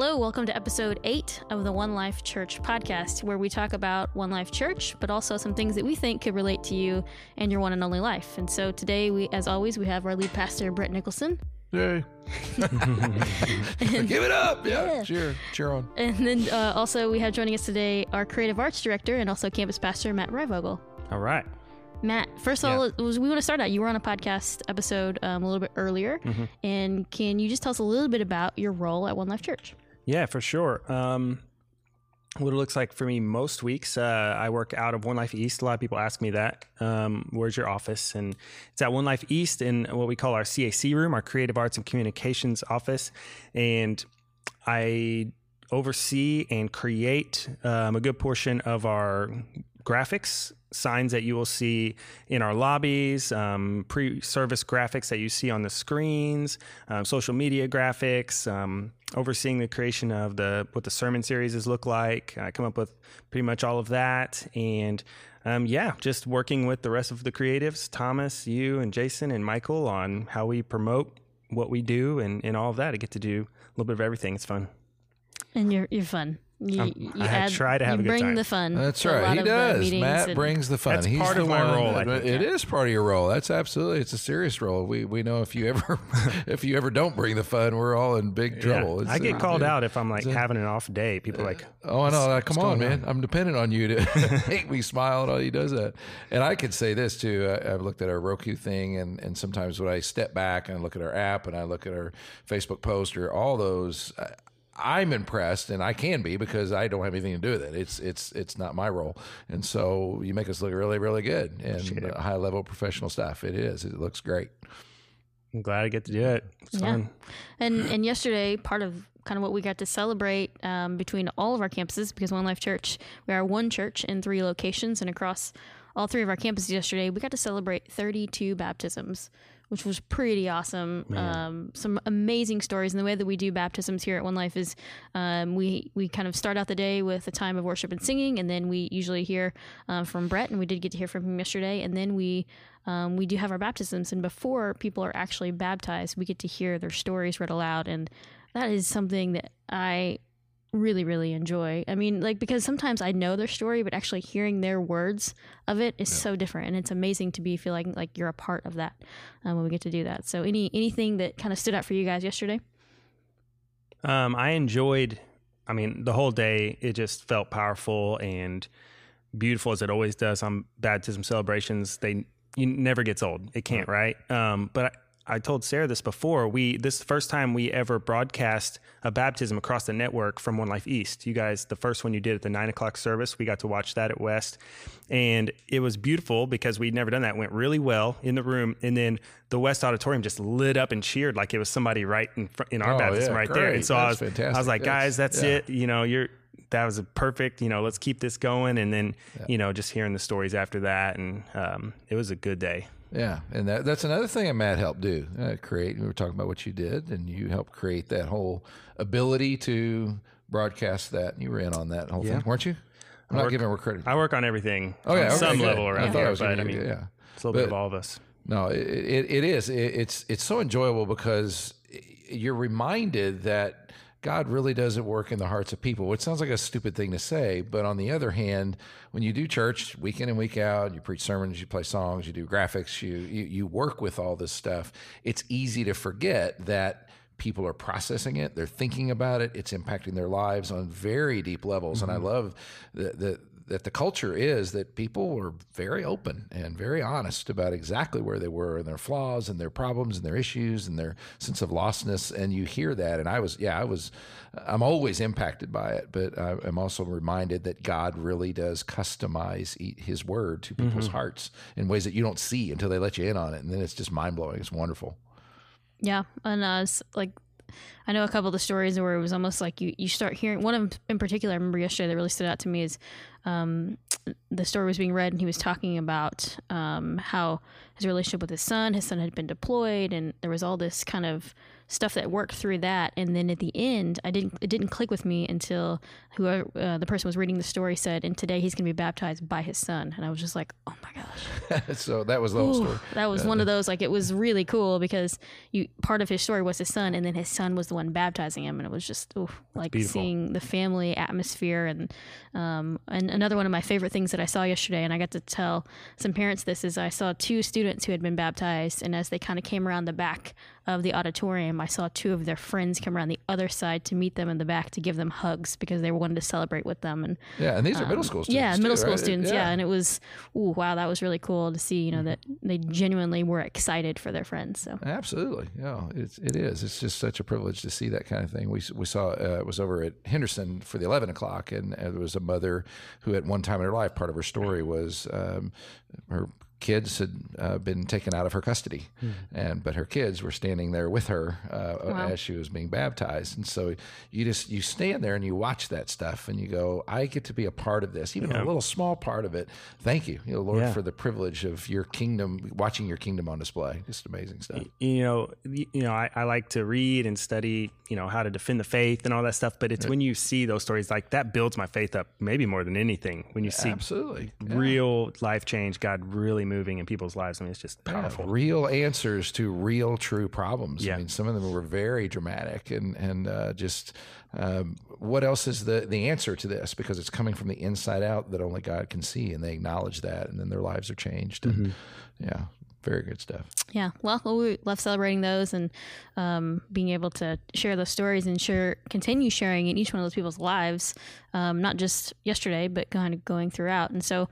Hello, welcome to episode eight of the One Life Church podcast, where we talk about One Life Church, but also some things that we think could relate to you and your one and only life. And so today, we, as always, we have our lead pastor, Brett Nicholson. Yay. Give it up. Yeah. Yeah. Cheer. Cheer on. And then uh, also, we have joining us today our creative arts director and also campus pastor, Matt Reivogel. All right. Matt, first of all, was, we want to start out. You were on a podcast episode um, a little bit earlier. And can you just tell us a little bit about your role at One Life Church? Yeah, for sure. Um, what it looks like for me most weeks, uh, I work out of One Life East. A lot of people ask me that. Um, where's your office? And it's at One Life East in what we call our CAC room, our Creative Arts and Communications office. And I oversee and create um, a good portion of our graphics signs that you will see in our lobbies, um, pre-service graphics that you see on the screens, um, social media graphics, um, overseeing the creation of the what the sermon series is look like. I come up with pretty much all of that, and um, yeah, just working with the rest of the creatives, Thomas, you, and Jason and Michael on how we promote what we do and, and all of that. I get to do a little bit of everything. It's fun. And you're, you're fun. You, Um, you I try to have you a good bring time. the fun. That's to a lot right. He of the does. meetings Matt and- brings the fun. That's He's part the of my one role, I that- think, It is part of your role. That's absolutely. It's a serious role. We we know if you ever if you ever don't bring the fun, we're all in big trouble. Yeah. It's- I get uh, called yeah. out if I'm like having an off day. People are like, Oh, I know. Like, come on, going man. I'm dependent on you to make me smile and all he does that. And I could say this too. I, I've looked at our Roku thing, and, and sometimes when I step back and I look at our app and I look at our Facebook post or all those, I, I'm impressed, and I can be because I don't have anything to do with it. It's it's it's not my role, and so you make us look really really good and high level professional stuff. It is. It looks great. I'm glad I get to do it. It's Yeah. fun. And and yesterday, part of kind of what we got to celebrate um, between all of our campuses, because One Life Church, we are one church in three locations, and across all three of our campuses yesterday, we got to celebrate 32 baptisms, which was pretty awesome. Um, some amazing stories, and the way that we do baptisms here at One Life is um, we we kind of start out the day with a time of worship and singing, and then we usually hear um, from Brett, and we did get to hear from him yesterday, and then we um, we do have our baptisms, and before people are actually baptized, we get to hear their stories read aloud, and that is something that I really really enjoy. I mean, like because sometimes I know their story, but actually hearing their words of it is so different, and it's amazing to be feeling like you're a part of that um, when we get to do that. So, any anything that kind of stood out for you guys yesterday? Um, I enjoyed. I mean, the whole day. It just felt powerful and beautiful as it always does on baptism celebrations. They you never gets old. It can't, right? Um, but I, told Sarah this before. We this is the first time we ever broadcast a baptism across the network from One Life East. You guys, the first one you did at the nine o'clock service, we got to watch that at West, and it was beautiful because we'd never done that. It went really well in the room, and then the West Auditorium just lit up and cheered like it was somebody right in front, in our Oh, baptism yeah, right there. And great. so I was, That's I was fantastic. like, guys, That's- that's yeah. it. You know, you're that was a perfect. You know, let's keep this going, and then you know, just hearing the stories after that, and um, it was a good day. Yeah, and that, that's another thing that Matt helped do. Uh, create. We were talking about what you did, and you helped create that whole ability to broadcast that. You were in on that whole Yeah. thing, weren't you? I'm not work- giving her credit. I work on everything. oh yeah, okay, some good. level I around thought I here, was gonna but I mean, yeah. it's a little bit of all of us. No, it, it, it is. It, it's it's so enjoyable because you're reminded that God really doesn't work in the hearts of people. Which sounds like a stupid thing to say, but on the other hand, when you do church week in and week out, you preach sermons, you play songs, you do graphics, you you, you work with all this stuff. It's easy to forget that people are processing it they're thinking about it it's impacting their lives on very deep levels and i mm-hmm. love that the, that the culture is that people were very open and very honest about exactly where they were and their flaws and their problems and their issues and their sense of lostness. And you hear that. And i was yeah i was i'm always impacted by it but I, i'm also reminded that god really does customize his word to people's hearts in ways that you don't see until they let you in on it. And then it's just mind-blowing. It's wonderful. Yeah, and uh, like I know a couple of the stories where it was almost like you you start hearing one of them in particular. I remember yesterday that really stood out to me is um, the story was being read and he was talking about um, how his relationship with his son, his son had been deployed, and there was all this kind of stuff that worked through that. And then at the end, I didn't it didn't click with me until whoever uh, the person was reading the story said, "And today he's going to be baptized by his son." And I was just like, "Oh my gosh!" so that was the whole Ooh, story. that was one of those like it was really cool because you part of his story was his son, and then his son was the one baptizing him, and it was just ooh, like beautiful. seeing the family atmosphere. And um, and another one of my favorite things that I saw yesterday, and I got to tell some parents this is I saw two students who had been baptized, and as they kind of came around the back of the auditorium, I saw two of their friends come around the other side to meet them in the back to give them hugs because they wanted to celebrate with them. And Yeah, and these are middle school students. Um, yeah, too, middle school right? students. Yeah. and it was, ooh, wow, that was really cool to see. You know that they genuinely were excited for their friends. So Absolutely, yeah, it's it is. It's just such a privilege to see that kind of thing. We we saw uh, it was over at Henderson for the eleven o'clock, and uh, there was a mother who, at one time in her life, part of her story was um, her kids had uh, been taken out of her custody, and but her kids were standing there with her uh, Wow. as she was being baptized, and so you just you stand there and you watch that stuff, and you go, I get to be a part of this, even a little small part of it. Thank you, you know, Lord, Yeah. for the privilege of your kingdom, watching your kingdom on display. Just amazing stuff. you know, you know, I, I like to read and study, you know, how to defend the faith and all that stuff. But it's when you see those stories like that builds my faith up, maybe more than anything. When you see Absolutely. Yeah. real life change, God really moving in people's lives, I mean, it's just Yeah, powerful. real answers to real, true problems. Yeah. I mean, some of them were very dramatic, and and uh, just um, what else is the the answer to this? Because it's coming from the inside out that only God can see, and they acknowledge that, and then their lives are changed. And Mm-hmm. yeah, very good stuff. yeah, well, we love celebrating those and um, being able to share those stories and share continue sharing in each one of those people's lives, um, not just yesterday, but kind of going throughout. And so.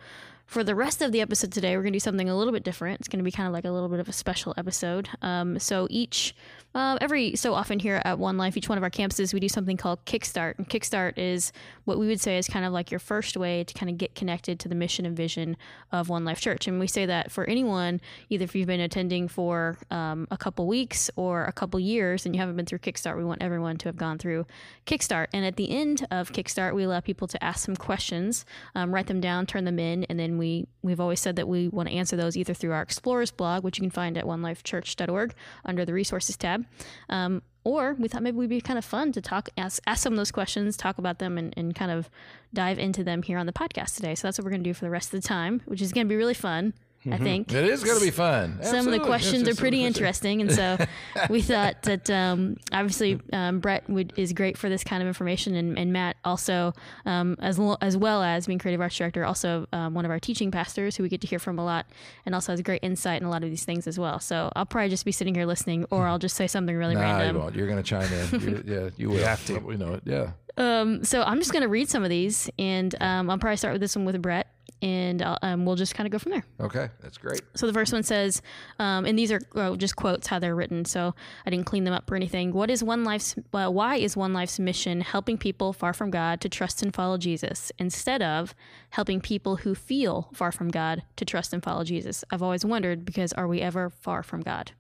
For the rest of the episode today, we're going to do something a little bit different. It's going to be kind of like a little bit of a special episode. Um, so each, uh, every so often here at One Life, each one of our campuses, we do something called Kickstart. And Kickstart is what we would say is kind of like your first way to kind of get connected to the mission and vision of One Life Church. And we say that for anyone, either if you've been attending for um, a couple weeks or a couple years and you haven't been through Kickstart, we want everyone to have gone through Kickstart. And at the end of Kickstart, we allow people to ask some questions, um, write them down, turn them in, and then we we've always said that we want to answer those either through our Explorers blog, which you can find at onelifechurch.org under the resources tab. Um, or we thought maybe we'd be kind of fun to talk, ask, ask some of those questions, talk about them, and, and kind of dive into them here on the podcast today. So that's what we're going to do for the rest of the time, which is going to be really fun, I think It is going to be fun. some of the questions are pretty yes, yes. interesting, and so we thought that um, obviously um, Brett would, is great for this kind of information, and, and Matt also, um, as lo- as well as being creative arts director, also um, one of our teaching pastors who we get to hear from a lot, and also has great insight in a lot of these things as well. So I'll probably just be sitting here listening, or I'll just say something really Nah, you random. won't. You're going to chime in. You, yeah, you will. have to. We know it. Yeah. Um, so I'm just going to read some of these, and um, I'll probably start with this one with Brett, and I'll, um, we'll just kind of go from there. Okay, that's great. So the first one says, um, and these are uh, just quotes how they're written, so I didn't clean them up or anything. What is one life's? Uh, why is one life's mission helping people far from God to trust and follow Jesus instead of helping people who feel far from God to trust and follow Jesus? I've always wondered because are we ever far from God?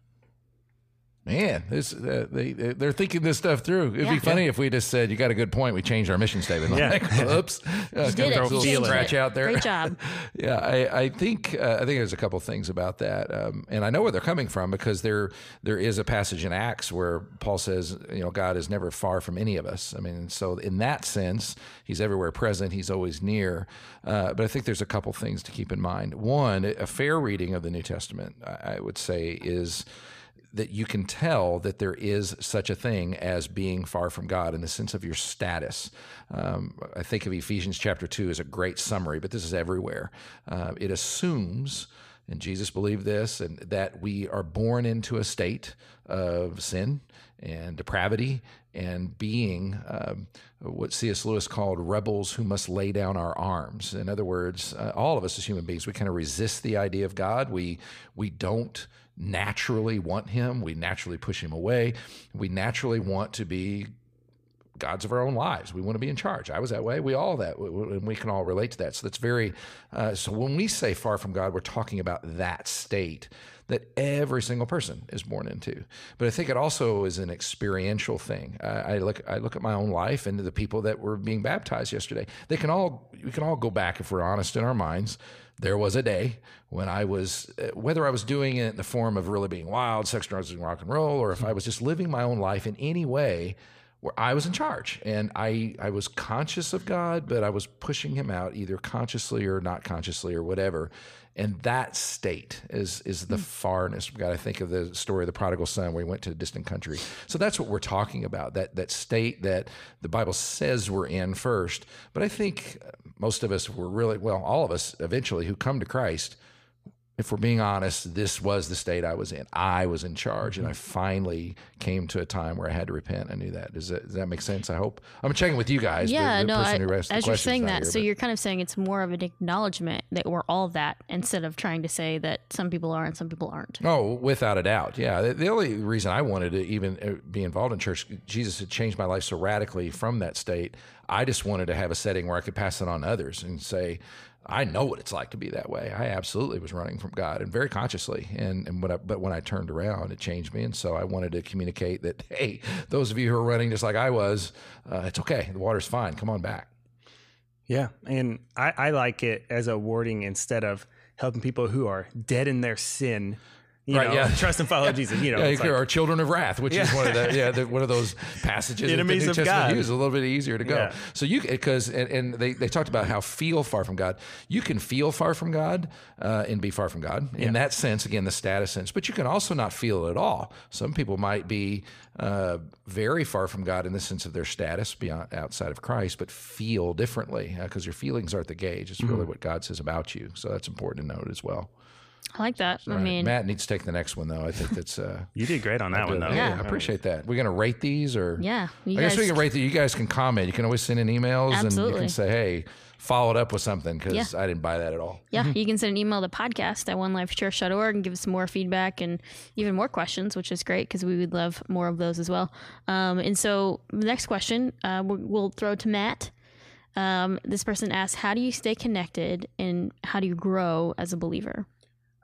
Man, this uh, they they- they're thinking this stuff through. It'd Yeah. be funny if we just said, "You got a good point." We changed our mission statement. Yeah. Like, oops, uh, You kind did of it. throw a You little changed scratch it. out there. Great job. yeah, I, I think uh, I think there's a couple things about that, um, and I know where they're coming from because there there is a passage in Acts where Paul says, you know, God is never far from any of us. I mean, so in that sense, He's everywhere present. He's always near. Uh, but I think there's a couple things to keep in mind. One, a fair reading of the New Testament, I, I would say, is that you can tell that there is such a thing as being far from God in the sense of your status. Um, I think of Ephesians chapter 2 as a great summary, but this is everywhere. Uh, it assumes, and Jesus believed this, and that we are born into a state of sin and depravity and being um, what C.S. Lewis called rebels who must lay down our arms. In other words, uh, all of us as human beings, we kind of resist the idea of God. We we don't naturally want Him. We naturally push Him away. We naturally want to be gods of our own lives. We want to be in charge. I was that way. We all that, and we can all relate to that. So that's very. Uh, so when we say far from God, we're talking about that state that every single person is born into. But I think it also is an experiential thing. I, I look I look at my own life and the people that were being baptized yesterday. They can all we can all go back if we're honest in our minds. There was a day when I was, uh, whether I was doing it in the form of really being wild, sex, drugs, and rock and roll, or if I was just living my own life in any way where I was in charge and I, I was conscious of God, but I was pushing him out either consciously or not consciously or whatever. And that state is is the mm. farness. We've got to think of the story of the prodigal son where he went to a distant country. So that's what we're talking about. That that state that the Bible says we're in first. But I think most of us were really well, all of us eventually who come to Christ if we're being honest, this was the state I was in. I was in charge, and I mm-hmm. finally came to a time where I had to repent. I knew that. Does that, does that make sense? I hope. I'm checking with you guys. Yeah, the, the no. I, as you're saying that, here, so but. you're kind of saying it's more of an acknowledgement that we're all that, instead of trying to say that some people are and some people aren't. Oh, without a doubt. Yeah. The, the only reason I wanted to even uh, be involved in church, Jesus had changed my life so radically from that state. I just wanted to have a setting where I could pass it on to others and say, I know what it's like to be that way. I absolutely was running from God and very consciously. And, and when I, but when I turned around, it changed me. And so I wanted to communicate that, hey, those of you who are running just like I was, uh, it's okay. The water's fine. Come on back. Yeah. And I, I like it as a wording instead of helping people who are dead in their sin you right, know, yeah. trust and follow Jesus. You know, yeah, like, our children of wrath, which yeah. is one of the yeah the, one of those passages Enemies that the New Testament God. uses a little bit easier to go. Yeah. So you because and, and, they, they talked about how feel far from God. You can feel far from God uh, and be far from God in that sense. Again, the status sense, but you can also not feel at all. Some people might be uh, very far from God in the sense of their status beyond outside of Christ, but feel differently because uh, your feelings aren't the gauge. It's mm-hmm. really what God says about you. So that's important to note as well. I like that. I mean, Matt needs to take the next one though. I think that's uh, you did great on that one though. Yeah, I appreciate that. We're gonna rate these, or yeah, I guess we can rate these. You guys can comment. You can always send in emails, Absolutely. and you can say, "Hey, follow it up with something," because yeah. I didn't buy that at all. Yeah, mm-hmm. you can send an email to podcast at onelifechurch.org and give us some more feedback and even more questions, which is great because we would love more of those as well. Um, and so, the next question uh, we'll, we'll throw to Matt. Um, this person asks, "How do you stay connected and how do you grow as a believer?"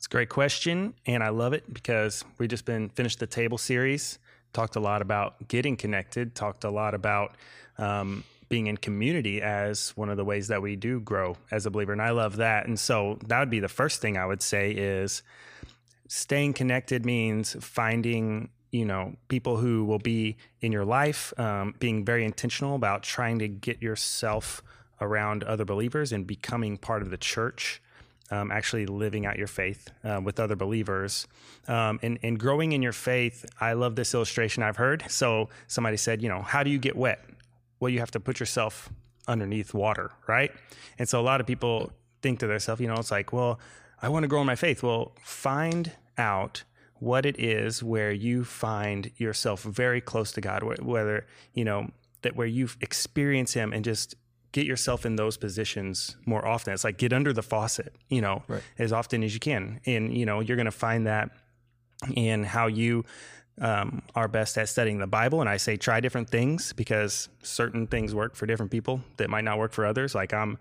It's a great question, and I love it because we've just been finished the table series. Talked a lot about getting connected. Talked a lot about um, being in community as one of the ways that we do grow as a believer, and I love that. And so that would be the first thing I would say is staying connected means finding you know people who will be in your life, um, being very intentional about trying to get yourself around other believers and becoming part of the church um, actually living out your faith uh, with other believers um, and, and growing in your faith. I love this illustration I've heard. So somebody said, you know, how do you get wet? Well, you have to put yourself underneath water, right? And so a lot of people think to themselves, you know, it's like, well, I want to grow in my faith. Well, find out what it is where you find yourself very close to God, whether, you know, that where you experience Him and just get yourself in those positions more often. It's like get under the faucet, you know, right. as often as you can. And, you know, you're going to find that in how you um, are best at studying the Bible. And I say try different things because certain things work for different people that might not work for others. Like I'm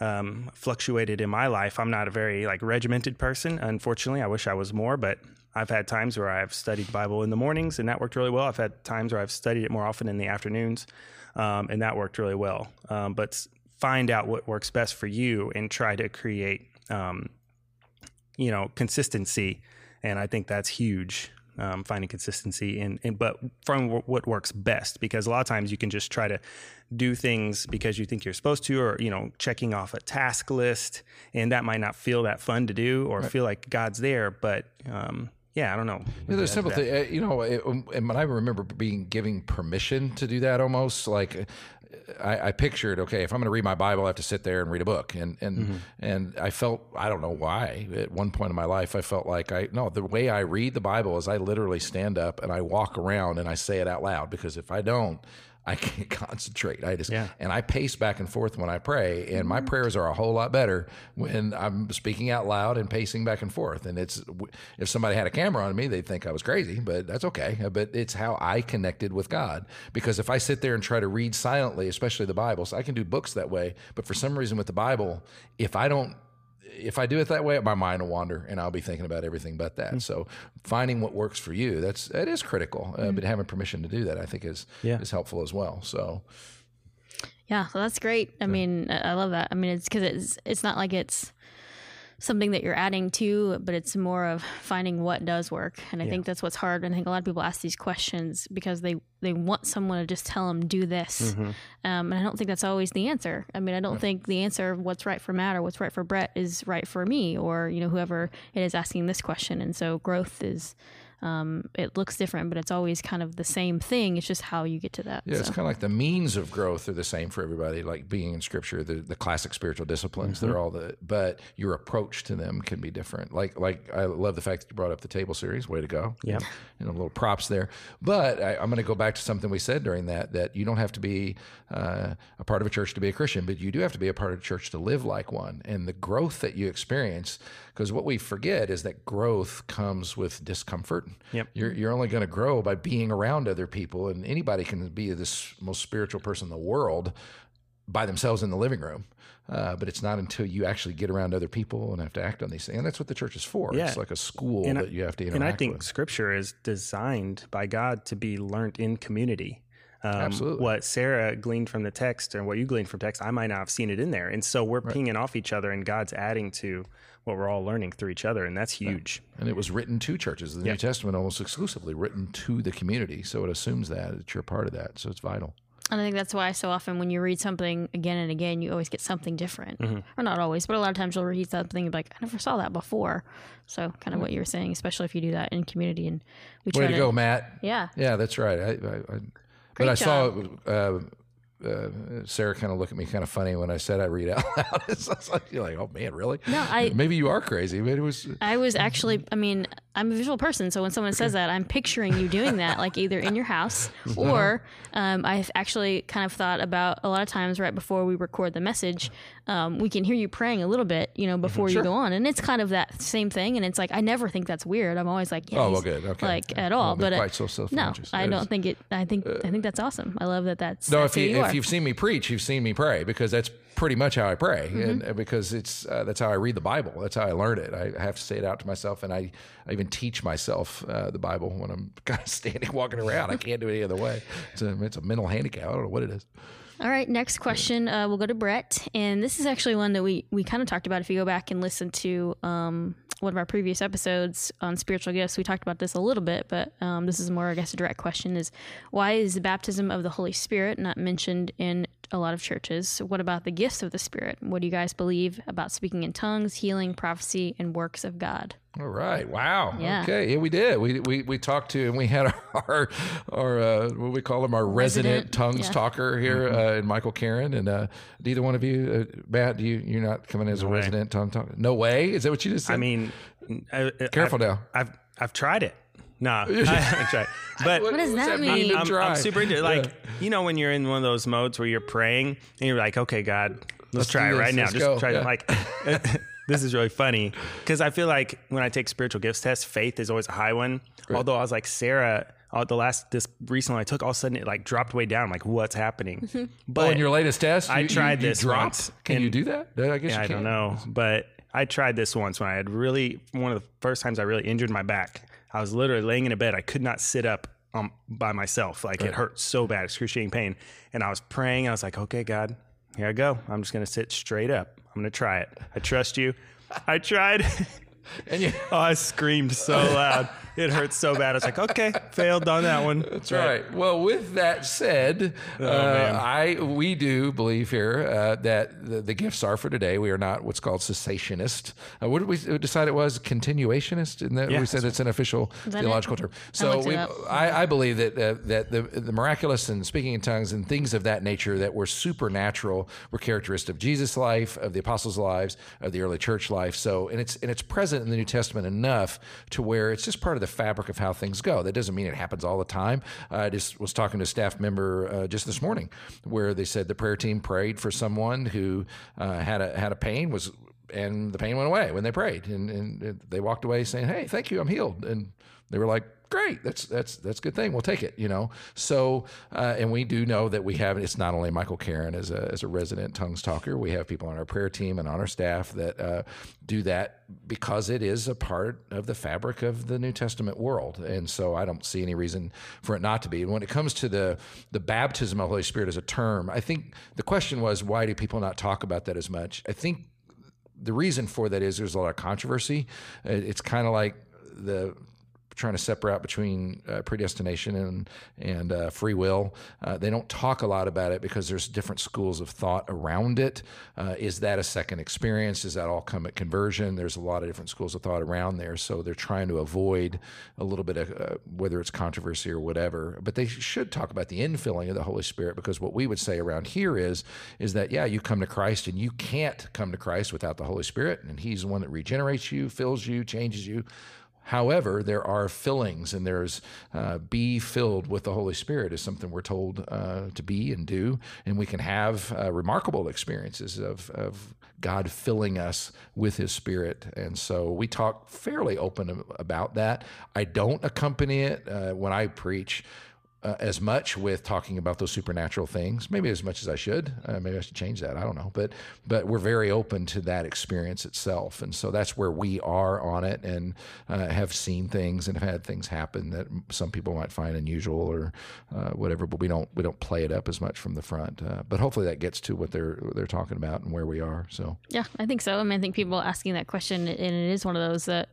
um, fluctuated in my life. I'm not a very like regimented person. Unfortunately, I wish I was more, but I've had times where I've studied Bible in the mornings and that worked really well. I've had times where I've studied it more often in the afternoons um, and that worked really well. Um, but find out what works best for you and try to create, um, you know, consistency. And I think that's huge. Um, finding consistency in, in, but from w- what works best because a lot of times you can just try to do things because you think you're supposed to or you know checking off a task list and that might not feel that fun to do or right. feel like god's there but um, yeah, I don't know. Yeah, there's simple thing. Uh, you know, it, um, and when I remember being giving permission to do that, almost like uh, I, I, pictured, okay, if I'm going to read my Bible, I have to sit there and read a book, and and mm-hmm. and I felt I don't know why at one point in my life I felt like I no the way I read the Bible is I literally stand up and I walk around and I say it out loud because if I don't, I can't concentrate. I just Yeah. and I pace back and forth when I pray, and my mm-hmm. prayers are a whole lot better when I'm speaking out loud and pacing back and forth. And it's if somebody had a camera on me, they'd think I was crazy, but that's okay. Uh, but it's how I connected with God. Because if I sit there and try to read silently, especially the Bible, so I can do books that way, but for some reason with the Bible, if I don't if I do it that way, my mind will wander, and I'll be thinking about everything but that. So, finding what works for you that's that is critical. Uh, But having permission to do that, I think, is Yeah. is helpful as well. So, Yeah, so that's great. I mean, I I love that. I mean, it's because it's it's not like it's something that you're adding to, but it's more of finding what does work. And I think that's what's hard. And I think a lot of people ask these questions because they they want someone to just tell them do this, um, and I don't think that's always the answer. I mean, I don't think the answer of what's right for Matt or what's right for Brett is right for me or you know whoever it is asking this question. And so growth is. Um, it looks different, but it's always kind of the same thing. It's just how you get to that. Yeah, it's kind of like the means of growth are the same for everybody. Like being in Scripture, the, the classic spiritual disciplines, they're all the, but your approach to them can be different. Like, like I love the fact that you brought up the table series. Way to go! Yeah. you know, little props there. But I, I'm going to go back to something we said during that that you don't have to be uh, a part of a church to be a Christian, but you do have to be a part of a church to live like one. And the growth that you experience, because what we forget is that growth comes with discomfort. Yep. You're you're only going to grow by being around other people, and anybody can be this most spiritual person in the world by themselves in the living room. Uh, but it's not until you actually get around other people and have to act on these things. And that's what the church is for. Yeah. It's like a school And I- that you have to interact and I think with. scripture is designed by God to be learned in community. Um, Absolutely. What Sarah gleaned from the text and what you gleaned from text, I might not have seen it in there. And so we're pinging off each other, and God's adding to what we're all learning through each other. And that's huge. And it was written to churches. The New Testament almost exclusively written to the community. So it assumes that, that you're part of that. So it's vital. And I think that's why so often when you read something again and again, you always get something different. Mm-hmm. Or not always, but a lot of times you'll read something and be like, I never saw that before. So kind of what you were saying, especially if you do that in community. And we Way try to go, Matt. Yeah. Yeah, that's right. I, I, I, but I saw uh, uh, Sarah kind of looked at me kind of funny when I said I read out loud. It's like, you're like, oh man, really? No, I- maybe you are crazy, but it was. I was actually, I mean, I'm a visual person. So when someone says that, I'm picturing you doing that, like either in your house or um, I've actually kind of thought about a lot of times right before we record the message, um, we can hear you praying a little bit, you know, before you go on. And it's kind of that same thing. And it's like, I never think that's weird. I'm always like, yeah, Oh, well, good. Okay. Like Yeah. at all. But uh, quite so no. I don't think it, I think, I think that's awesome. I love that that's, No, that's if you if are. you've seen me preach, you've seen me pray because that's pretty much how I pray, Mm-hmm. and uh, because it's uh, that's how I read the Bible. That's how I learned it. I have to say it out to myself, and I, I even teach myself uh, the Bible when I'm kind of standing, walking around. I can't do it any other way. It's a it's a mental handicap. I don't know what it is. All right, next question. Uh, we'll go to Brett, and this is actually one that we we kind of talked about. If you go back and listen to um, one of our previous episodes on spiritual gifts, we talked about this a little bit, but um, this is more, I guess, a direct question: is why is the baptism of the Holy Spirit not mentioned in a lot of churches? What about the gifts of the Spirit? What do you guys believe about speaking in tongues, healing, prophecy, and works of God? All right. Wow. Yeah. Okay. Yeah, we did. We we we talked to and we had our our uh, what we call him our resident, Resident, tongues yeah. talker here, uh, and Michael Karen. And uh, neither one of you, uh, Matt, do you you're not coming as a way. resident tongue talker? No way. Is that what you just said? I mean, I, I- Careful I've, now. I've I've tried it. No, I haven't. But What does what's that mean? mean? to I'm, try? I'm super into like you know when you're in one of those modes where you're praying and you're like, okay, God, let's, try it right this. now. Let's Just go. try Yeah. it. Like this is really funny because I feel like when I take spiritual gifts tests, faith is always a high one. Although I was like Sarah. Uh, the last this recently I took all of a sudden it like dropped way down. I'm like, what's happening? But oh, in your latest test, I you- you- tried you this dropped? once, Can you do that? I guess yeah, you I don't know, but I tried this once when I had really one of the first times I really injured my back. I was literally laying in a bed. I could not sit up um, by myself. Like it hurt so bad, excruciating pain. And I was praying. I was like, okay, God, here I go. I'm just going to sit straight up. I'm going to try it. I trust you. I tried. And you, oh, I screamed so loud. It hurt so bad. I was like, okay, failed on that one. That's right. Well, with that said, Oh, uh, I we do believe here uh, that the, the gifts are for today. We are not what's called cessationist. Uh, what did we decide it was? Continuationist. And that Yeah, we said it's an official theological it? term. So looked it we. I, I believe that uh, that the, the miraculous and speaking in tongues and things of that nature that were supernatural were characteristic of Jesus' life, of the apostles' lives, of the early church life. So and it's and it's present present in the New Testament enough to where it's just part of the fabric of how things go. That doesn't mean it happens all the time. I just was talking to a staff member uh, just this morning where they said the prayer team prayed for someone who uh, had a had a pain was and the pain went away when they prayed and, and they walked away saying hey thank you i'm healed and they were like great. That's that's that's a good thing. We'll take it you know? So uh, and we do know that we have it's not only michael karen as a, as a resident tongues talker. We have people on our prayer team and on our staff that uh, do that because it is a part of the fabric of the new testament world. And so i don't see any reason for it not to be. And when it comes to the the baptism of the holy spirit as a term i think the question was why do people not talk about that as much? I think the reason for that is there's a lot of controversy. It's kind of like the trying to separate out between uh, predestination and and uh, free will. Uh, they don't talk a lot about it because there's different schools of thought around it. Uh, is that a second experience? Does that all come at conversion? There's a lot of different schools of thought around there, so they're trying to avoid a little bit of uh, whether it's controversy or whatever. But they should talk about the infilling of the Holy Spirit because what we would say around here is is that yeah, you come to Christ and you can't come to Christ without the Holy Spirit, and He's the one that regenerates you, fills you, changes you. However, there are fillings, and there's uh, be filled with the Holy Spirit is something we're told uh, to be and do, and we can have uh, remarkable experiences of, of God filling us with His Spirit. And so we talk fairly open about that. I don't accompany it uh, when I preach uh, as much with talking about those supernatural things. Maybe as much as I should. Uh, maybe I should change that. I don't know. But but we're very open to that experience itself, and so that's where we are on it, and uh, have seen things and have had things happen that some people might find unusual or uh, whatever. But we don't we don't play it up as much from the front. Uh, but hopefully that gets to what they're they're talking about and where we are. So yeah, I think so. I mean, I think people asking that question, and it is one of those that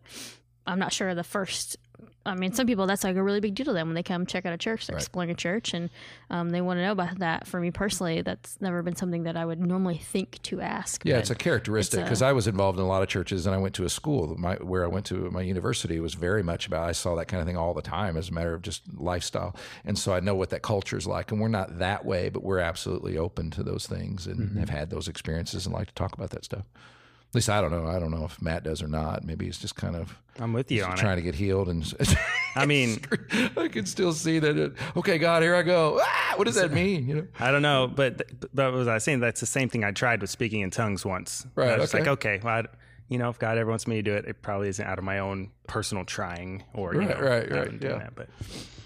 I'm not sure the first I mean, some people that's like a really big deal to them when they come check out a church, they're right. exploring a church, and um, they want to know about that. For me personally, that's never been something that I would normally think to ask. Yeah, it's a characteristic because I was involved in a lot of churches, and I went to a school. My, where I went to my university was very much about. I saw that kind of thing all the time as a matter of just lifestyle, and so I know what that culture is like. And we're not that way, but we're absolutely open to those things and mm-hmm. have had those experiences and like to talk about that stuff. At least I don't know. I don't know if Matt does or not. Maybe he's just kind of. I'm with you on trying it. to get healed, and I mean, I can still see that. It, okay, God, here I go. Ah, what does that mean? You know, I don't know, but but was I saying that's the same thing I tried with speaking in tongues once. Right. I was okay. like, okay, well, I, you know, if God ever wants me to do it, it probably isn't out of my own personal trying or right, you know, right, right, yeah. That, but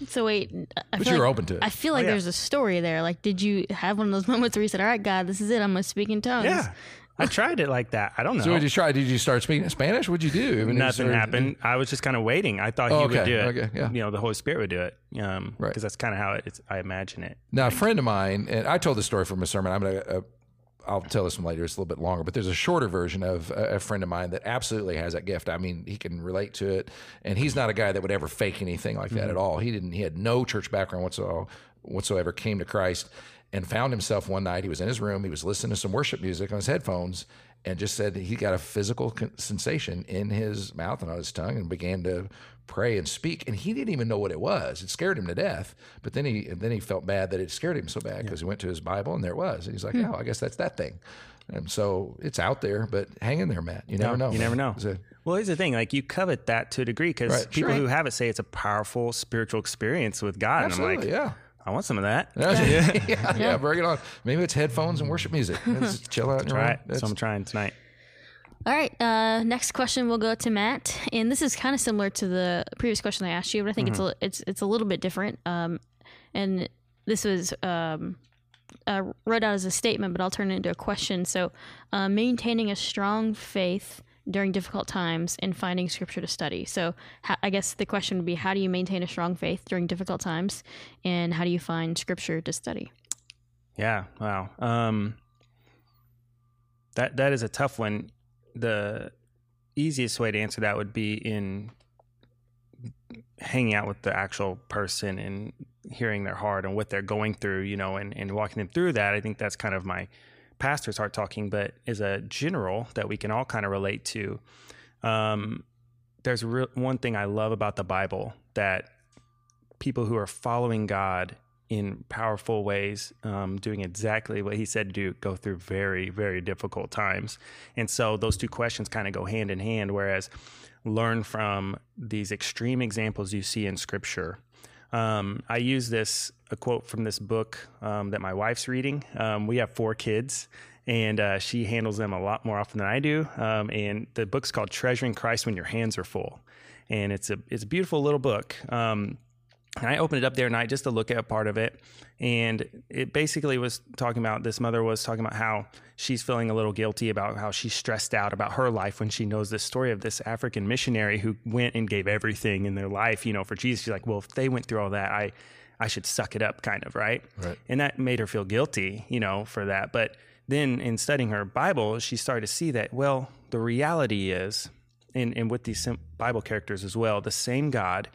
so wait, I but you're like, open to it. I feel like oh, yeah. there's a story there. Like, did you have one of those moments where you said, "All right, God, this is it. I'm going to speak in tongues"? Yeah. I tried it like that. I don't know. So, what did you try? Did you start speaking Spanish? What'd you do? I mean, Nothing started, happened. I was just kind of waiting. I thought he oh, okay, would do it. Okay, yeah. You know, the Holy Spirit would do it. Um, right. Because that's kind of how it's, I imagine it. Now, a friend of mine, and I told the story from a sermon. I'm going to. Uh, I'll tell this one later. It's a little bit longer, but there's a shorter version of a, a, friend of mine that absolutely has that gift. I mean, he can relate to it, and he's not a guy that would ever fake anything like that mm-hmm. at all. He didn't. He had no church background whatsoever. Whatsoever came to Christ and found himself one night. He was in his room. He was listening to some worship music on his headphones, and just said he got a physical sensation in his mouth and on his tongue and began to pray and speak and he didn't even know what it was it scared him to death but then he then he felt bad that it scared him so bad because yeah. he went to his bible and there it was and he's like hmm. oh i guess that's that thing and so it's out there but hang in there matt you never no, know you never know well here's the thing like you covet that to a degree because right, people sure. who have it say it's a powerful spiritual experience with god Absolutely, and i'm like yeah I want some of that. yeah, yeah, yeah, bring it on. Maybe it's headphones and worship music. Just chill out. Try it. So I'm trying tonight. All right. Uh, next question will go to Matt, and this is kind of similar to the previous question I asked you, but I think mm-hmm. it's a, it's it's a little bit different. Um, and this was um, uh, wrote out as a statement, but I'll turn it into a question. So, uh, maintaining a strong faith during difficult times and finding scripture to study. So, I guess the question would be, how do you maintain a strong faith during difficult times, and how do you find scripture to study? Yeah. Wow. Um, that that is a tough one the easiest way to answer that would be in hanging out with the actual person and hearing their heart and what they're going through, you know, and, and walking them through that. I think that's kind of my pastor's heart talking, but is a general that we can all kind of relate to, um, there's re- one thing I love about the Bible that people who are following God in powerful ways, um, doing exactly what he said to do, go through very, very difficult times. And so those two questions kind of go hand in hand. Whereas learn from these extreme examples you see in Scripture. Um, I use this a quote from this book um, that my wife's reading. Um, we have four kids, and uh, she handles them a lot more often than I do. Um, and the book's called "Treasuring Christ When Your Hands Are Full," and it's a it's a beautiful little book. Um, and I opened it up there night just to look at part of it. And it basically was talking about this mother was talking about how she's feeling a little guilty about how she's stressed out about her life when she knows this story of this African missionary who went and gave everything in their life, you know, for Jesus. She's like, well, if they went through all that, I, I should suck it up, kind of, right? Right. And that made her feel guilty, you know, for that. But then in studying her Bible, she started to see that, well, the reality is, and, and with these Bible characters as well, the same God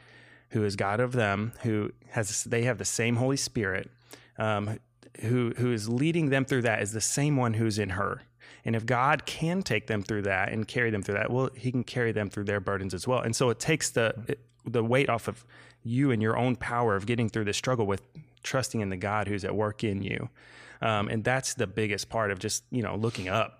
who is God of them, who has they have the same Holy Spirit, um, who who is leading them through that is the same one who's in her. And if God can take them through that and carry them through that, well, He can carry them through their burdens as well. And so it takes the it, the weight off of you and your own power of getting through the struggle with trusting in the God who's at work in you. Um, and that's the biggest part of just you know looking up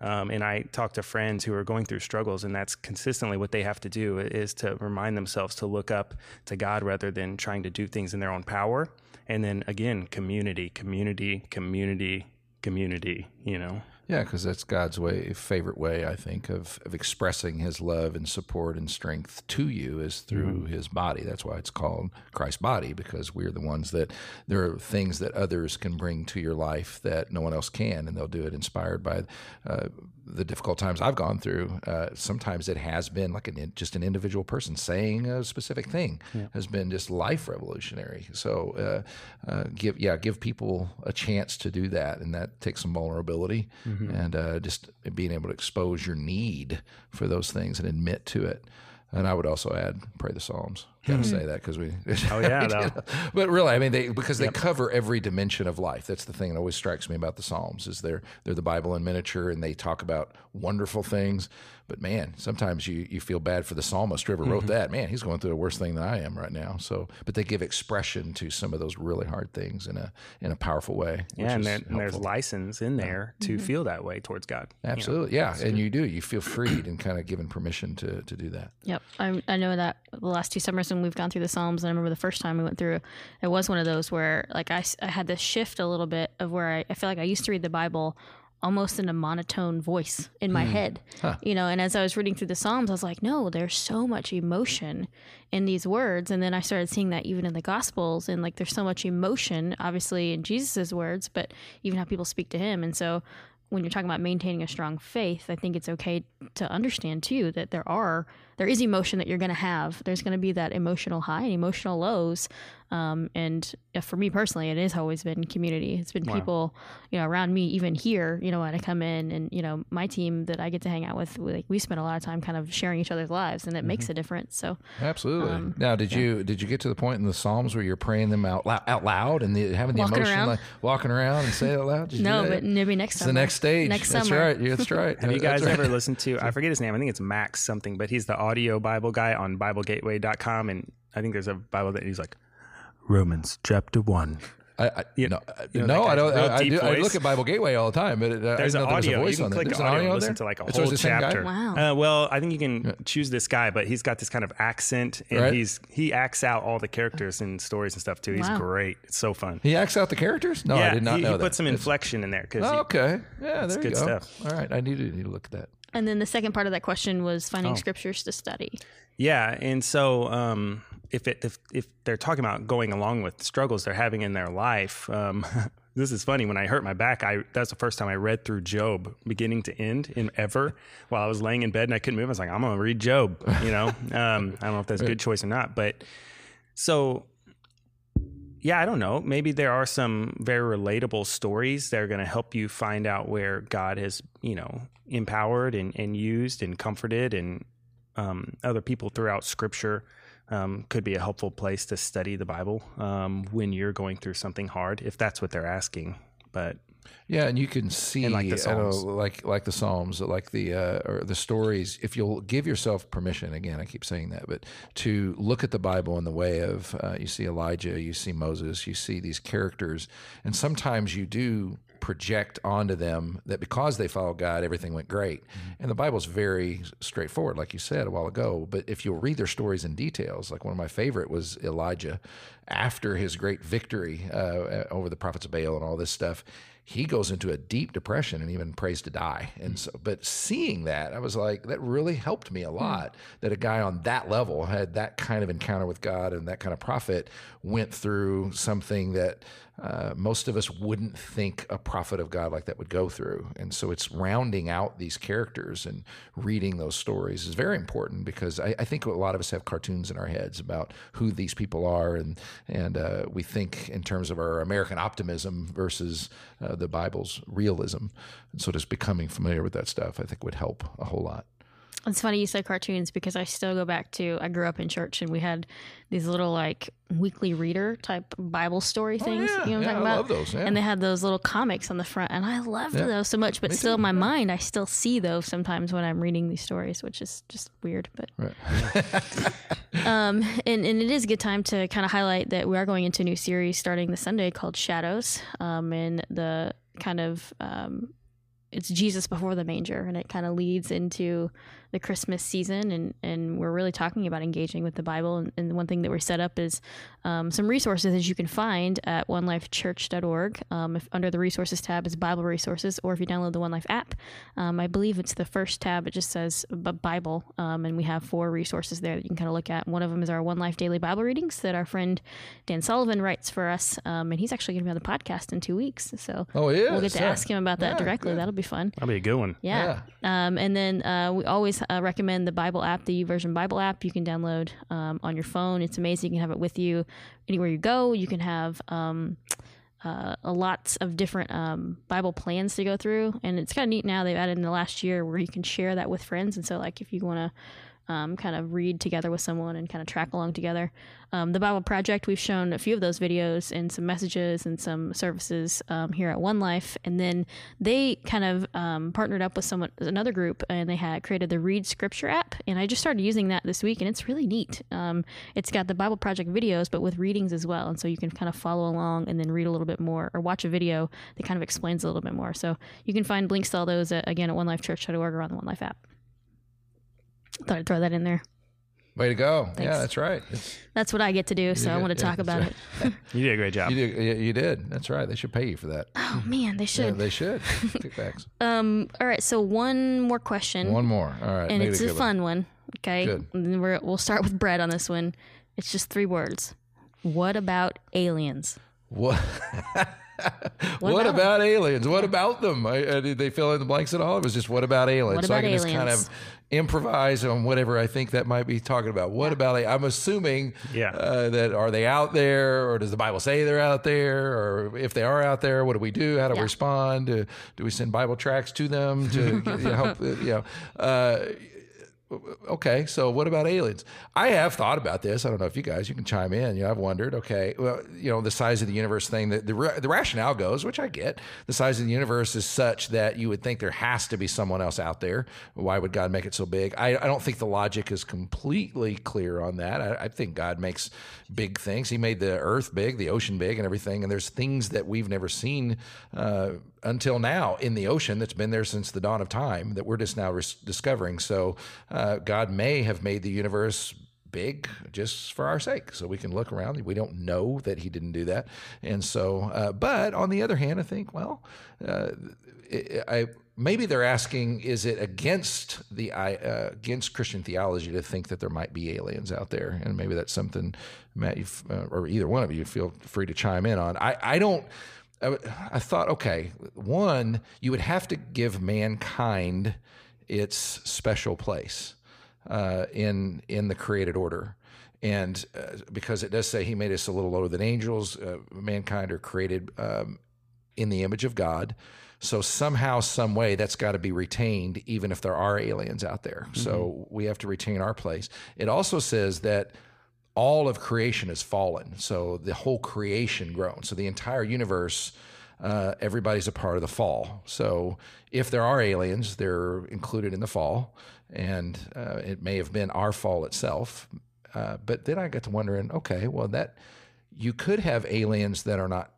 um, and I talk to friends who are going through struggles, and that's consistently what they have to do is to remind themselves to look up to God rather than trying to do things in their own power. And then again, community, community, community, community, you know? Yeah, because that's God's way, favorite way, I think, of, of expressing His love and support and strength to you is through mm-hmm. His body. That's why it's called Christ's body, because we're the ones that there are things that others can bring to your life that no one else can, and they'll do it inspired by uh, the difficult times I've gone through, uh, sometimes it has been like an, just an individual person saying a specific thing yeah. has been just life revolutionary. So, uh, uh, give yeah, give people a chance to do that, and that takes some vulnerability mm-hmm. and uh, just being able to expose your need for those things and admit to it. And I would also add, pray the Psalms. Got to mm-hmm. say that because we. Oh yeah, but really, I mean, they because they yep. cover every dimension of life. That's the thing that always strikes me about the Psalms is they're they're the Bible in miniature, and they talk about wonderful things. But man, sometimes you you feel bad for the psalmist whoever mm-hmm. wrote that. Man, he's going through a worse thing than I am right now. So, but they give expression to some of those really hard things in a in a powerful way. Yeah, and, there, and, there's license in there yeah. to mm-hmm. feel that way towards God. Absolutely, you know? yeah, and you do. You feel freed and kind of given permission to to do that. Yep, I, I know that the last two summers when we've gone through the Psalms, and I remember the first time we went through, it was one of those where like I, I had this shift a little bit of where I, I feel like I used to read the Bible almost in a monotone voice in my mm. head. Huh. You know, and as I was reading through the Psalms, I was like, no, there's so much emotion in these words. And then I started seeing that even in the Gospels, and like there's so much emotion, obviously, in Jesus's words, but even how people speak to him. And so when you're talking about maintaining a strong faith, I think it's okay to understand too that there are there is emotion that you're going to have. There's going to be that emotional high and emotional lows. Um, and for me personally, it has always been community. It's been wow. people, you know, around me, even here, you know, when I come in and, you know, my team that I get to hang out with, we, like we spend a lot of time kind of sharing each other's lives and it mm-hmm. makes a difference. So absolutely. Um, now, did yeah. you, did you get to the point in the Psalms where you're praying them out, out loud and the, having the walking emotion, around. like walking around and say it out loud? no, but maybe next time. the next stage. Next That's summer. right. That's right. Have you guys right. ever listened to, I forget his name. I think it's Max something, but he's the audio Bible guy on BibleGateway.com, and I think there's a Bible that he's like Romans chapter one. I, I you know, you know no, I don't. I, I, do, I, look at Bible Gateway all the time, but it, there's an audio. you can click there's audio, audio and listen to like a it's whole chapter. Wow. Uh, well, I think you can yeah. choose this guy, but he's got this kind of accent, and right. he's he acts out all the characters and stories and stuff too. He's wow. great. It's so fun. He acts out the characters. No, yeah, I did not he, know he that. put some inflection in there because oh, okay, yeah, there good go. stuff. All right, I need to need to look at that. And then the second part of that question was finding oh. scriptures to study. Yeah, and so um, if it if if they're talking about going along with struggles they're having in their life, um, this is funny. When I hurt my back, I that's the first time I read through Job, beginning to end, in ever. While I was laying in bed and I couldn't move, I was like, I'm gonna read Job. You know, um, I don't know if that's a good choice or not, but so yeah, I don't know. Maybe there are some very relatable stories that are going to help you find out where God has, you know, empowered and, and used and comforted and um, other people throughout Scripture. Um, could be a helpful place to study the Bible um, when you're going through something hard, if that's what they're asking. But Yeah, and you can see like the I know, Psalms. like like the Psalms, like the uh, or the stories. If you'll give yourself permission, again, I keep saying that, but to look at the Bible in the way of uh, you see Elijah, you see Moses, you see these characters, and sometimes you do project onto them that because they follow God, everything went great. And the Bible's very straightforward, like you said a while ago. But if you'll read their stories in details, like one of my favorite was Elijah after his great victory uh, over the prophets of Baal and all this stuff he goes into a deep depression and even prays to die. And so, but seeing that, I was like, that really helped me a hmm. lot. That a guy on that level had that kind of encounter with God and that kind of prophet went through something that uh, most of us wouldn't think a prophet of God like that would go through. And so, it's rounding out these characters and reading those stories is very important because I, I think a lot of us have cartoons in our heads about who these people are, and and uh, we think in terms of our American optimism versus uh, the Bible's realism. And so just becoming familiar with that stuff, I think, would help a whole lot. It's funny you say cartoons because I still go back to I grew up in church and we had these little like weekly reader type Bible story things. Oh, yeah. You know what I'm Yeah, talking I about? love those, yeah. And they had those little comics on the front, and I loved those so much. But Me still, too. in my mind, I still see those sometimes when I'm reading these stories, which is just weird. But Right. um, and, and it is a good time to kind of highlight that we are going into a new series starting this Sunday called Shadows. Um, and the kind of um, it's Jesus before the manger, and it kind of leads into the Christmas season, and and we're really talking about engaging with the Bible. And, and one thing that we're set up is um, some resources that you can find at onelifechurch.org. Um, if under the resources tab is Bible resources, or if you download the One Life app, um, I believe it's the first tab. It just says B- Bible, um, and we have four resources there that you can kind of look at. One of them is our One Life daily Bible readings that our friend Dan Sullivan writes for us, um, and he's actually going to be on the podcast in two weeks. So Oh, yeah. we'll get to ask him about that Yeah, directly. good. That'll be fun. That'll be a good one. Yeah. Um, and then uh, we always uh, recommend the Bible app, YouVersion Bible app. You can download um, on your phone. It's amazing. You can have it with you anywhere you go. You can have um, uh, a lots of different um, Bible plans to go through, and it's kind of neat now. They've added in the last year where you can share that with friends. And so, like, if you want to. Um, kind of read together with someone and kind of track along together. Um, the Bible Project, we've shown a few of those videos and some messages and some services um, here at One Life, and then they kind of um, partnered up with someone, another group, and they had created the Read Scripture app. And I just started using that this week, and it's really neat. Um, it's got the Bible Project videos, but with readings as well, and so you can kind of follow along and then read a little bit more, or watch a video that kind of explains a little bit more. So you can find links to all those uh, again at OneLifeChurch.org or on the One Life app. Thought I'd throw that in there. Way to go. Thanks. Yeah, that's right. It's- That's what I get to do, so I want to yeah, talk about right. it. You did a great job. You did, you- you did. That's right. They should pay you for that. Oh man, they Yeah, should. they should. Kickbacks. Um. All right. So one more question. One more. All right. and make it it's a good one. fun one. Okay, Good. And we're, we'll start with Brett on this one. It's just three words. What about aliens? What? What what, about about, aliens? What about them? I, I, did they fill in the blanks at all? It was just what about aliens? What so I about can just kind of improvise on whatever I think that might be talking about. What about? I'm assuming Yeah. uh, that are they out there, or does the Bible say they're out there, or if they are out there, what do we do? How do Yeah. we respond? Do, do we send Bible tracts to them to you know, help? uh, You know. Uh, okay, so what about aliens? I have thought about this. I don't know if you guys you can chime in. You know, I've wondered. Okay, well, you know, the size of the universe thing. The the, the rationale goes, which I get. The size of the universe is such that you would think there has to be someone else out there. Why would God make it so big? I, I don't think the logic is completely clear on that. I, I think God makes big things. He made the earth big, the ocean big, and everything. And there's things that we've never seen uh, until now in the ocean that's been there since the dawn of time that we're just now res- discovering. So uh, God may have made the universe big just for our sake. So we can look around. We don't know that he didn't do that. And so uh, but on the other hand i think well uh, I, maybe they're asking is it against the uh, against christian theology to think that there might be aliens out there? And maybe that's something matt uh, or either one of you feel free to chime in on. I i don't I, I thought, okay, one, you would have to give mankind its special place uh, in in the created order, and uh, because it does say He made us a little lower than angels, uh, mankind are created um, in the image of God. So somehow, some way, that's got to be retained, even if there are aliens out there. So we have to retain our place. It also says that all of creation has fallen. So the whole creation groans. So the entire universe uh, everybody's a part of the fall. So if there are aliens, they're included in the fall, and uh, it may have been our fall itself. Uh, but then I got to wondering, okay, well that you could have aliens that are not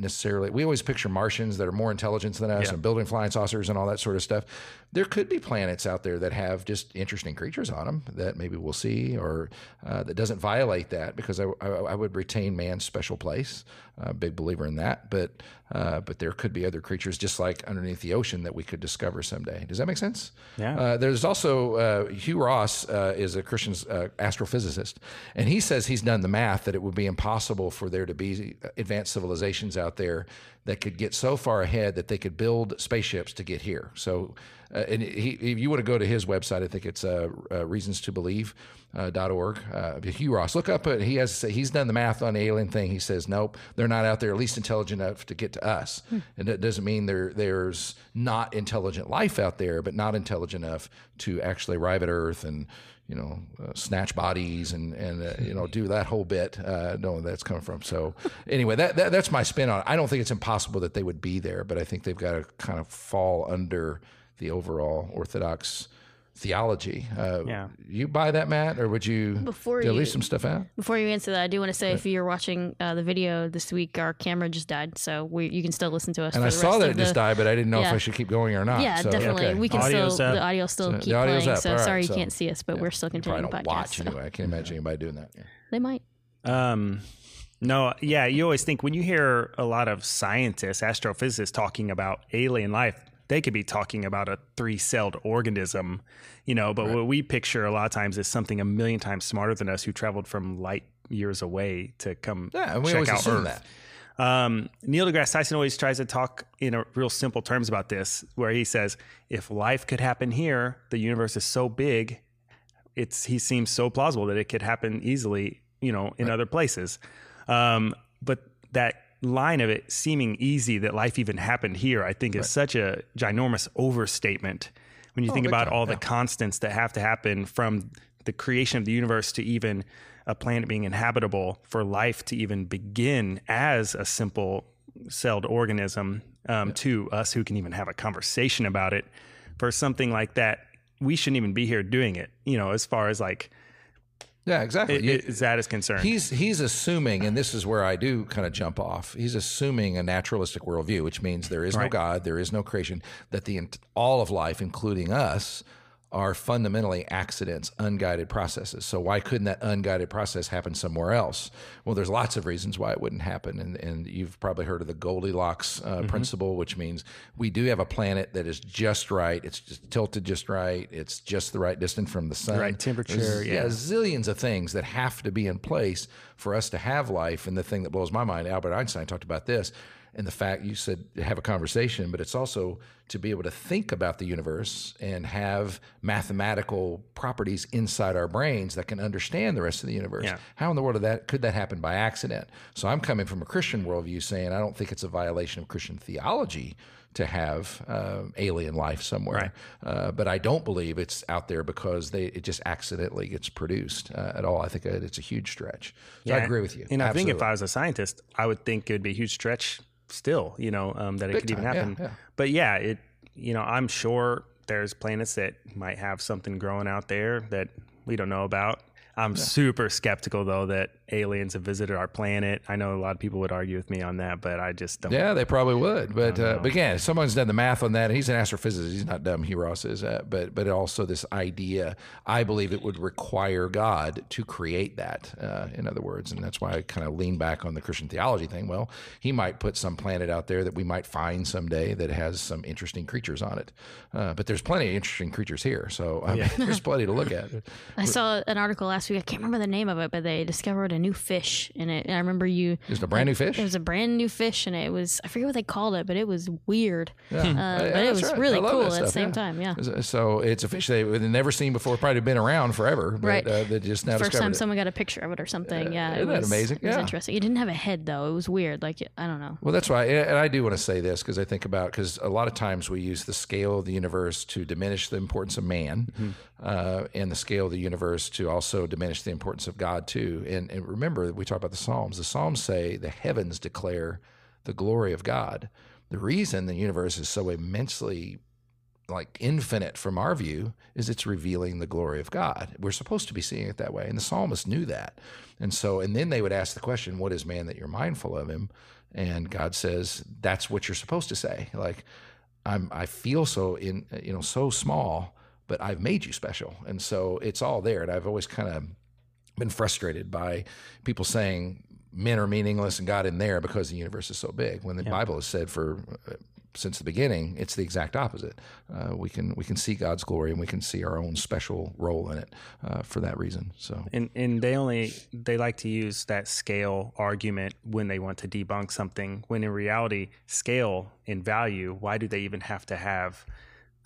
necessarily we always picture martians that are more intelligent than us Yeah. and building flying saucers and all that sort of stuff there could be planets out there that have just interesting creatures on them that maybe we'll see or uh, that doesn't violate that because I, I, I would retain man's special place uh, big believer in that but uh, but there could be other creatures just like underneath the ocean that we could discover someday does that make sense Yeah. uh, there's also uh, Hugh Ross uh, is a Christian uh, astrophysicist, and he says he's done the math that it would be impossible for there to be advanced civilizations out there that could get so far ahead that they could build spaceships to get here. So, uh, and he, if you want to go to his website, I think it's uh, uh, reasons to believe. Uh, dot org. Uh, Hugh Ross, look up. Uh, he has he's done the math on the alien thing. He says nope, they're not out there at least intelligent enough to get to us. And that doesn't mean there there's not intelligent life out there, but not intelligent enough to actually arrive at Earth and you know uh, snatch bodies and and uh, you know do that whole bit. Uh, know where that's coming from. So anyway, that, that that's my spin on it. I don't think it's impossible that they would be there, but I think they've got to kind of fall under the overall Orthodox theology. Uh, Yeah. You buy that, Matt, or would you Before delete you- some stuff out? Before you answer that, I do want to say if you're watching uh, the video this week, our camera just died, so we, you can still listen to us. And I saw that of it just died, but I didn't know if I should keep going or not. Yeah, So, definitely. okay. We can Audio's still up. the audio still So keep the playing. up. So All right, sorry you can't see us, but we're still continuing don't podcast. watch so anyway. I can't imagine anybody doing that. They might. Um, no, yeah, you always think when you hear a lot of scientists, astrophysicists talking about alien life, they could be talking about a three-celled organism, you know. But what we picture a lot of times is something a million times smarter than us, who traveled from light years away to come Yeah, and we check out Earth. that. Um, Neil deGrasse Tyson always tries to talk in a real simple terms about this, where he says, if life could happen here, the universe is so big, it's he seems so plausible that it could happen easily, you know, in other places. Um, but that line of it seeming easy that life even happened here, I think is such a ginormous overstatement when you think about time, all yeah. the constants that have to happen from the creation of the universe to even a planet being inhabitable for life to even begin as a simple celled organism um, to us who can even have a conversation about it for something like that we shouldn't even be here doing it you know as far as like Yeah, exactly. i- You- is that is concerned He's he's assuming, and this is where I do kind of jump off. He's assuming a naturalistic worldview, which means there is no God, there is no creation, that the all of life, including us, are fundamentally accidents, unguided processes. So why couldn't that unguided process happen somewhere else? Well, there's lots of reasons why it wouldn't happen, and and you've probably heard of the Goldilocks uh, Mm-hmm. principle, which means we do have a planet that is just right. It's just tilted just right. It's just the right distance from the sun. Right temperature, There's- yeah. zillions of things that have to be in place for us to have life. And the thing that blows my mind, Albert Einstein talked about this, and the fact you said have a conversation, but it's also to be able to think about the universe and have mathematical properties inside our brains that can understand the rest of the universe. Yeah. How in the world did that could that happen by accident? So I'm coming from a Christian worldview saying I don't think it's a violation of Christian theology to have uh, alien life somewhere, uh, but I don't believe it's out there because they it just accidentally gets produced uh, at all. I think it's a huge stretch. So I agree with you. And I think if I was a scientist, I would think it would be a huge stretch still, you know, um, that it Big could even time, yeah, happen. yeah. But yeah, it, you know, I'm sure there's planets that might have something growing out there that we don't know about. I'm super skeptical though that aliens have visited our planet. I know a lot of people would argue with me on that, but I just don't. Yeah, they probably would. But uh, but again, someone's done the math on that. He's an astrophysicist. He's not dumb. He Ross is. Uh, but but also this idea. I believe it would require God to create that. Uh, in other words, and that's why I kind of lean back on the Christian theology thing. Well, He might put some planet out there that we might find someday that has some interesting creatures on it. Uh, but there's plenty of interesting creatures here. So I mean, there's plenty to look at. I saw an article last week. I can't remember the name of it, but they discovered a new fish in it. And I remember you. It was a brand new fish? It was a brand new fish, and it was I forget what they called it, but it was weird. Yeah. Uh, Yeah, but it was right. really cool that at the same yeah. time. Yeah. So it's a fish they've never seen before. Probably been around forever, but Right. uh, they just now First discovered time it. someone got a picture of it or something. Yeah, it isn't that was amazing? It was Yeah. interesting. It didn't have a head though. It was weird. Like I don't know. Well, that's why, and I do want to say this because I think about because a lot of times we use the scale of the universe to diminish the importance of man, uh, and the scale of the universe to also diminish the importance of God too. And, and remember, we talk about the Psalms. The Psalms say the heavens declare the glory of God. The reason the universe is so immensely like infinite from our view is it's revealing the glory of God. We're supposed to be seeing it that way. And the psalmist knew that. And so, and then they would ask the question, What is man that you're mindful of him? And God says, That's what you're supposed to say. Like, I'm, I feel so in, you know, so small, but I've made you special. And so it's all there. And I've always kind of been frustrated by people saying men are meaningless and God in there because the universe is so big. When the yeah. Bible has said for uh, since the beginning, it's the exact opposite. Uh, we can we can see God's glory and we can see our own special role in it uh, for that reason. So and and they only they like to use that scale argument when they want to debunk something. When in reality, scale and value, why do they even have to have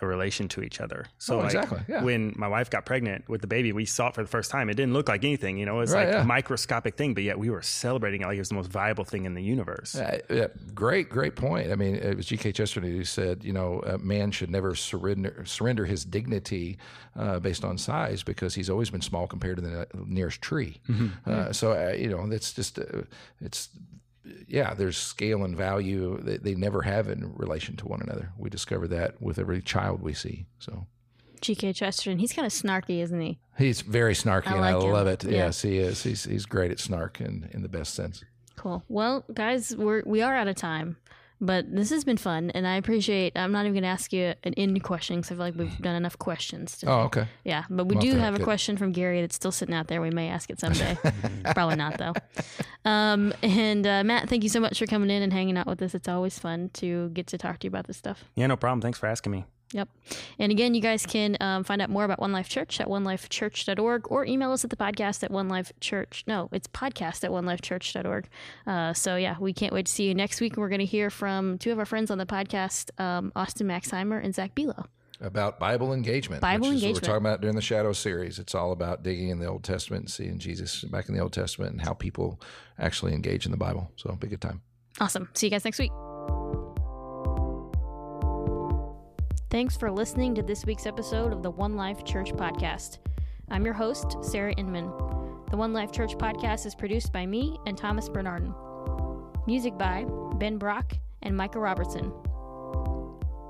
a relation to each other. So oh, like exactly, yeah. when my wife got pregnant with the baby, we saw it for the first time. It didn't look like anything, you know, it's right, like yeah. a microscopic thing, but yet we were celebrating it like it was the most viable thing in the universe. Yeah, yeah. great, great point. I mean, it was G.K. Chesterton who said, you know, a man should never surrender surrender his dignity uh, based on size because he's always been small compared to the nearest tree. Mm-hmm. Uh, so, uh, you know, that's just, uh, it's yeah, there's scale and value that they never have in relation to one another. We discover that with every child we see. So, G.K. Chesterton, he's kind of snarky, isn't he? He's very snarky, I and I love it. Yeah. Yes, he is. He's he's great at snark in in the best sense. Cool. Well, guys, we're we are out of time. But this has been fun, and I appreciate. I'm not even going to ask you an end question because I feel like we've done enough questions. Today. Oh, okay. Yeah, but we do have a question from Gary that's still sitting out there. We may ask it someday. Probably not though. Um, and uh, Matt, thank you so much for coming in and hanging out with us. It's always fun to get to talk to you about this stuff. Yeah, no problem. Thanks for asking me. Yep. And again, you guys can um, find out more about One Life Church at onelifechurch.org or email us at the podcast at One Life Church. No, it's podcast at onelifechurch.org. Uh, so, yeah, we can't wait to see you next week. We're going to hear from two of our friends on the podcast, um, Austin Maxheimer and Zach Belo. About Bible engagement. Bible engagement. we're talking about during the Shadow series. It's all about digging in the Old Testament and seeing Jesus back in the Old Testament and how people actually engage in the Bible. So, be a good time. Awesome. See you guys next week. Thanks for listening to this week's episode of the One Life Church Podcast. I'm your host, Sarah Inman. The One Life Church Podcast is produced by me and Thomas Bernardin. Music by Ben Brock and Micah Robertson.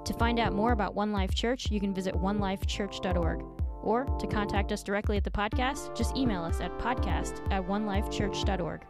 To find out more about One Life Church, you can visit onelifechurch.org. Or to contact us directly at the podcast, just email us at podcast at onelifechurch.org.